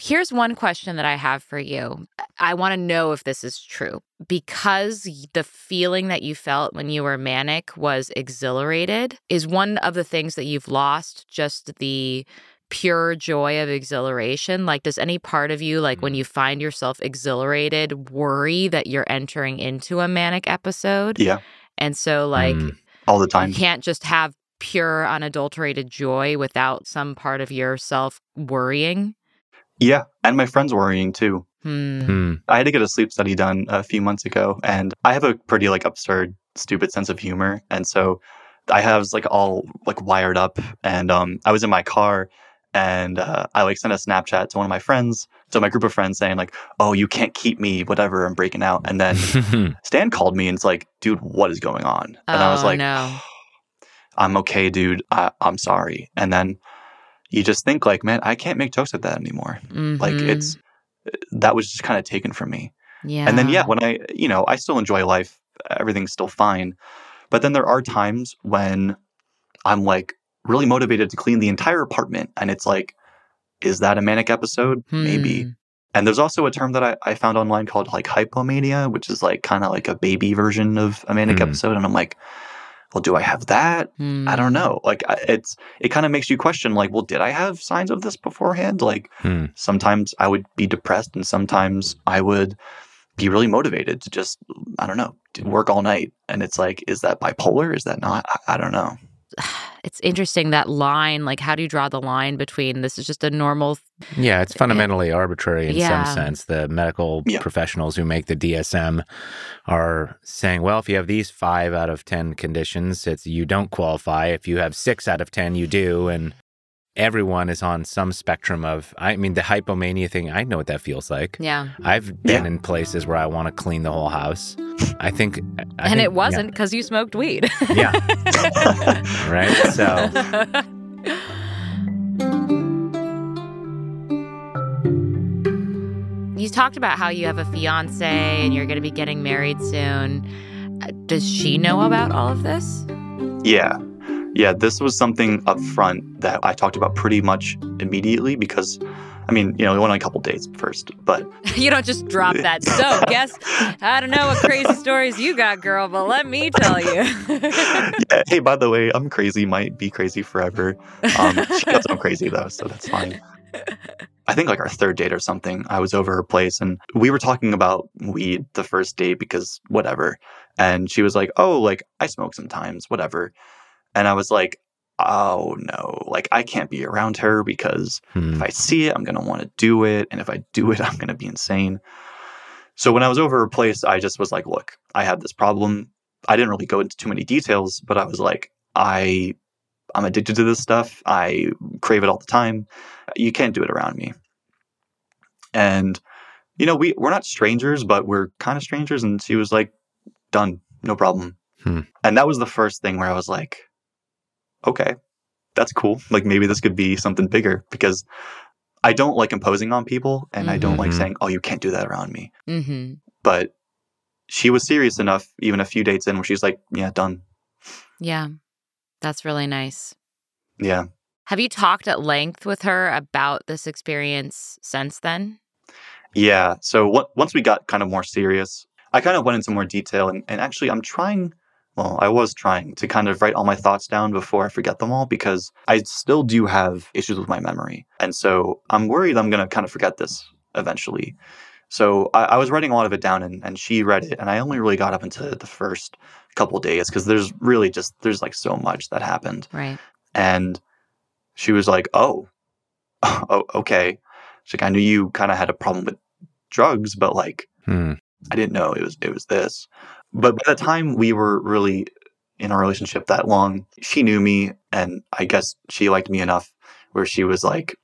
Here's one question that I have for you. I want to know if this is true because the feeling that you felt when you were manic was exhilarated. Is one of the things that you've lost just the pure joy of exhilaration? Like, does any part of you, like when you find yourself exhilarated, worry that you're entering into a manic episode? Yeah, And so, like, Hmm. all the time. you can't just have pure, unadulterated joy without some part of yourself worrying. Yeah. And my friends worrying too. Hmm. Hmm. I had to get a sleep study done a few months ago, and I have a pretty like absurd, stupid sense of humor, and so I have like all like wired up, and um, I was in my car, and uh, I like sent a Snapchat to one of my friends, to my group of friends, saying like, "Oh, you can't keep me, whatever, I'm breaking out," and then Stan called me and it's like, "Dude, what is going on?" And I was Oh, like, no. "I'm okay, dude. I- I'm sorry," and then you just think like, "Man, I can't make jokes like that anymore." Like Mhm. it's that was just kind of taken from me. yeah. And then, yeah, when I, you know, I still enjoy life, everything's still fine. But then there are times when I'm like really motivated to clean the entire apartment. And it's like, is that a manic episode? Maybe. Hmm. And there's also a term that I, I found online called like hypomania, which is like kind of like a baby version of a manic Hmm. episode. And I'm like, well, do I have that? I don't Hmm. know. Like, it's, it kind of makes you question, like, well, did I have signs of this beforehand? Like, Hmm. sometimes I would be depressed and sometimes I would be really motivated to just, I don't know, to work all night. And it's like, is that bipolar? Is that not? I, I don't know. It's interesting that line. Like, how do you draw the line between this is just a normal? Yeah, it's uh, fundamentally arbitrary in Yeah. some sense. The medical Yeah. professionals who make the DSM are saying, well, if you have these five out of 10 conditions, it's you don't qualify. If you have six out of 10, you do. And everyone is on some spectrum of, I mean, the hypomania thing, I know what that feels like. Yeah, I've been Yeah. in places where I want to clean the whole house. I think. I and think- it wasn't because you smoked weed. Yeah. yeah. right. So. You talked about how you have a fiance and you're going to be getting married soon. Uh, does she know about all of this? Yeah. Yeah, this was something up front that I talked about pretty much immediately because I mean, you know, we went on a couple dates first, but you don't just drop that. So, guess I don't know what crazy stories you got, girl, but let me tell you. yeah, hey, by the way, I'm crazy. Might be crazy forever. Um, she knows I'm crazy though, so that's fine. I think like our third date or something, I was over her place and we were talking about weed the first date because whatever. And she was like, "Oh, like I smoke sometimes, whatever." And I was like, oh no, like I can't be around her because Hmm. if I see it, I'm going to want to do it. And if I do it, I'm going to be insane. So when I was over her place, I just was like, look, I have this problem. I didn't really go into too many details, but I was like, I. I'm addicted to this stuff. I crave it all the time. You can't do it around me. And, you know, we, we're not strangers, but we're kind of strangers. And she was like, done, no problem. Hmm. And that was the first thing where I was like, okay, that's cool. Like maybe this could be something bigger because I don't like imposing on people and I don't like Mhm. saying, oh, you can't do that around me. Mm-hmm. But she was serious enough, even a few dates in, where she's like, yeah, done. Yeah, that's really nice. Yeah. Have you talked at length with her about this experience since then? Yeah. So what, once we got kind of more serious, I kind of went into more detail. And, and actually, I'm trying, well, I was trying to kind of write all my thoughts down before I forget them all because I still do have issues with my memory. And so I'm worried I'm going to kind of forget this eventually. So I, I was writing a lot of it down and, and she read it. And I only really got up into the first couple days because there's really just, there's like so much that happened. Right. And she was like, "Oh, oh, okay." She's like, "I knew you kind of had a problem with drugs, but like, Hmm. I didn't know it was it was this." But by the time we were really in a relationship that long, she knew me, and I guess she liked me enough where she was like,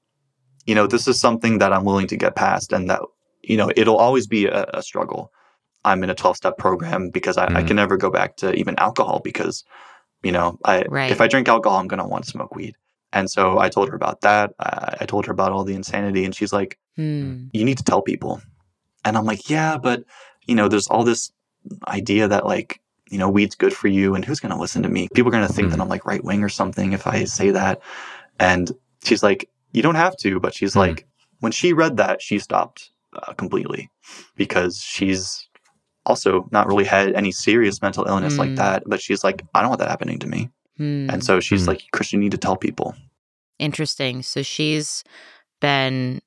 "You know, this is something that I'm willing to get past, and that you know, it'll always be a, a struggle." I'm in a 12 step program because I, I Mhm. can never go back to even alcohol because, you know, I Right. if I drink alcohol, I'm gonna want to smoke weed. And so I told her about that. I, I told her about all the insanity, and she's like, Hmm. "You need to tell people." And I'm like, "Yeah, but you know, there's all this idea that like, you know, weed's good for you, and who's gonna listen to me? People are gonna think that Mhm. I'm like right wing or something if I say that." And she's like, "You don't have to," but she's Mhm. like, when she read that, she stopped uh, completely because she's also not really had any serious mental illness like Mm. that. But she's like, I don't want that happening to me. Hmm. And so she's Mm. like, Christian, you need to tell people. Interesting. So she's been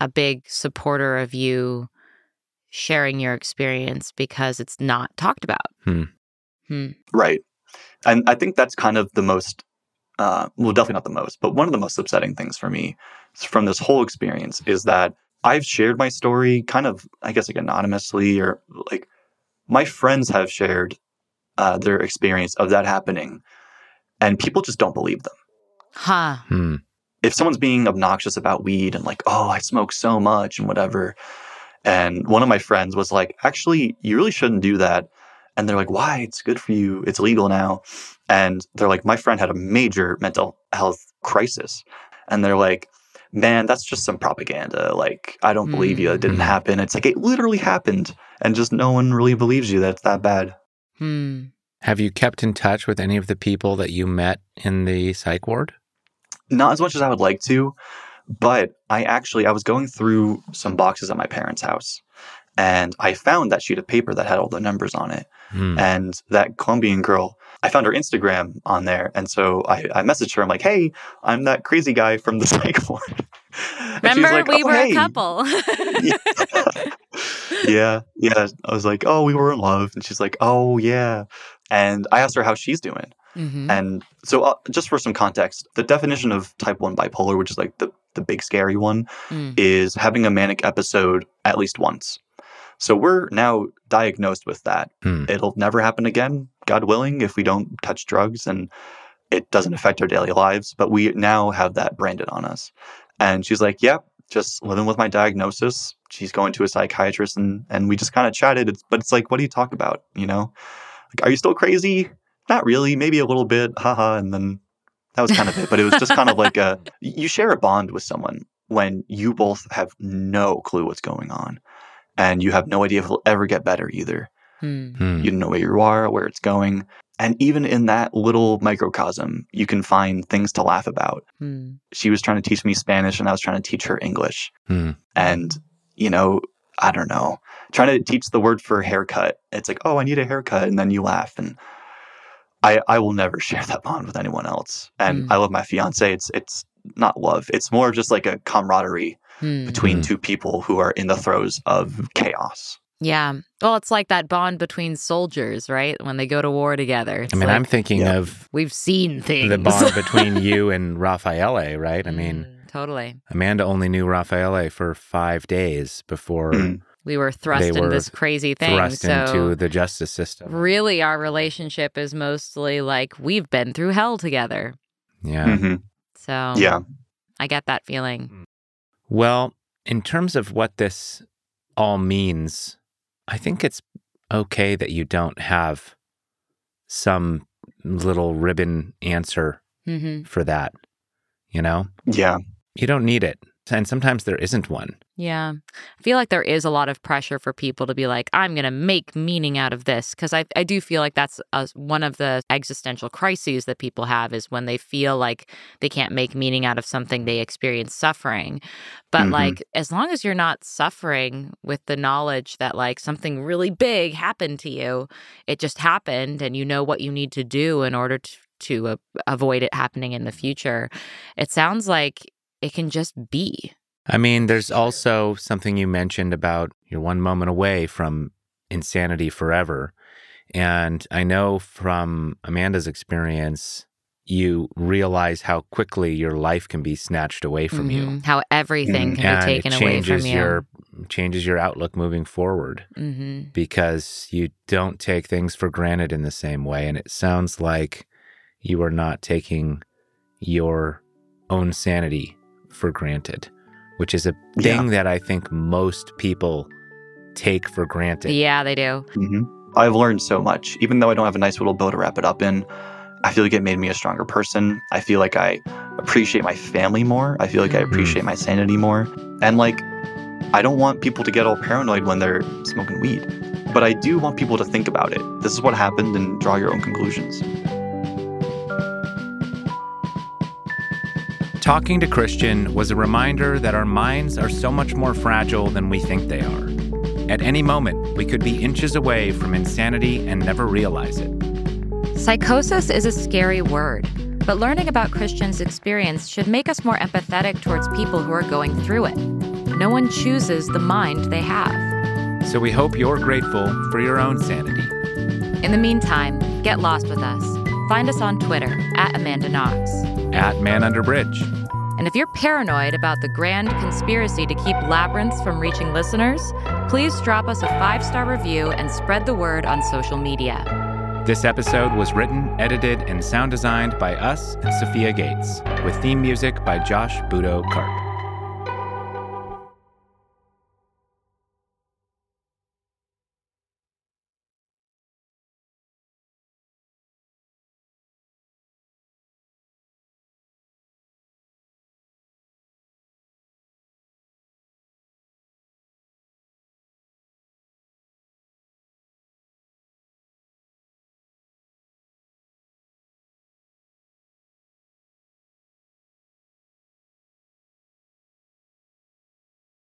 a big supporter of you sharing your experience because it's not talked about. Hmm. Hmm. Right. And I think that's kind of the most, uh, well, definitely not the most, but one of the most upsetting things for me from this whole experience is that I've shared my story kind of, I guess, like anonymously or like my friends have shared uh, their experience of that happening, and people just don't believe them. Huh. Hmm. if someone's being obnoxious about weed and like, oh, I smoke so much and whatever, and one of my friends was like, actually, you really shouldn't do that. And they're like, why? It's good for you. It's legal now. And they're like, my friend had a major mental health crisis. And they're like, man, that's just some propaganda. Like, I don't believe you. It didn't Mhm. happen. It's like, it literally happened. And just no one really believes you that it's that bad. Hmm. Have you kept in touch with any of the people that you met in the psych ward? Not as much as I would like to, but I actually I was going through some boxes at my parents' house and I found that sheet of paper that had all the numbers on it. Hmm. And that Colombian girl, I found her Instagram on there. And so I, I messaged her. I'm like, hey, I'm that crazy guy from the psych ward. Remember, like, we "Oh, were hey." a couple. yeah, yeah. I was like, oh, we were in love. And she's like, oh, yeah. And I asked her how she's doing. Mhm. And so, uh, just for some context, the definition of type 1 bipolar, which is like the, the big scary one, Mm. is having a manic episode at least once. So, we're now diagnosed with that. Hmm. It'll never happen again, God willing, if we don't touch drugs and it doesn't affect our daily lives. But we now have that branded on us. And she's like, yep, just living with my diagnosis. She's going to a psychiatrist and, and we just kind of chatted. It's, but it's like, what do you talk about? You know, like, are you still crazy? Not really, maybe a little bit, haha. And then that was kind of it. But it was just kind of like a you share a bond with someone when you both have no clue what's going on and you have no idea if it'll ever get better either. Hmm. Hmm. You don't know where you are, where it's going. And even in that little microcosm, you can find things to laugh about. Hmm. She was trying to teach me Spanish and I was trying to teach her English. Hmm. And, you know, I don't know, trying to teach the word for haircut. It's like, oh, I need a haircut. And then you laugh. And I, I will never share that bond with anyone else. And Mm. I love my fiance. It's, it's not love. It's more just like a camaraderie Hmm. between Mm. two people who are in the throes of chaos. Yeah. Well, it's like that bond between soldiers, right? When they go to war together. It's I mean, like, I'm thinking Yeah. of we've seen things. the bond between you and Raffaele, right? I mean, Mm, totally. Amanda only knew Raffaele for five days before Mm. We were thrust They into were this crazy thing. thrust so into the justice system. really our relationship is mostly like we've been through hell together. Yeah. hmm So Yeah. I get that feeling. Well, in terms of what this all means, I think it's okay that you don't have some little ribbon answer hmm for that. You know, Yeah. you don't need it. And sometimes there isn't one. Yeah. I feel like there is a lot of pressure for people to be like, I'm going to make meaning out of this. Because I, I do feel like that's uh one of the existential crises that people have is when they feel like they can't make meaning out of something they experience suffering. But Mhm. like, as long as you're not suffering with the knowledge that like something really big happened to you, it just happened and you know what you need to do in order to, to uh, avoid it happening in the future, it sounds like it can just be. I mean, there's also something you mentioned about you're one moment away from insanity forever. And I know from Amanda's experience, you realize how quickly your life can be snatched away from you. Mhm. How everything Mhm. can and be taken away from you. your changes your outlook moving forward hmm because you don't take things for granted in the same way. And it sounds like you are not taking your own sanity for granted, which is a Yeah. thing that I think most people take for granted. Yeah, they do. hmm I've learned so much. Even though I don't have a nice little bow to wrap it up in, I feel like it made me a stronger person. I feel like I appreciate my family more. I feel like I Mhm. appreciate my sanity more. And like, I don't want people to get all paranoid when they're smoking weed. But I do want people to think about it. This is what happened and draw your own conclusions. Talking to Christian was a reminder that our minds are so much more fragile than we think they are. At any moment, we could be inches away from insanity and never realize it. Psychosis is a scary word, but learning about Christian's experience should make us more empathetic towards people who are going through it. No one chooses the mind they have. So we hope you're grateful for your own sanity. In the meantime, get lost with us. Find us on Twitter at Amanda Knox. At Man Under Bridge. And if you're paranoid about the grand conspiracy to keep labyrinths from reaching listeners, please drop us a five star review and spread the word on social media. This episode was written, edited, and sound designed by us and Sophia Gates, with theme music by Josh Budo Karp.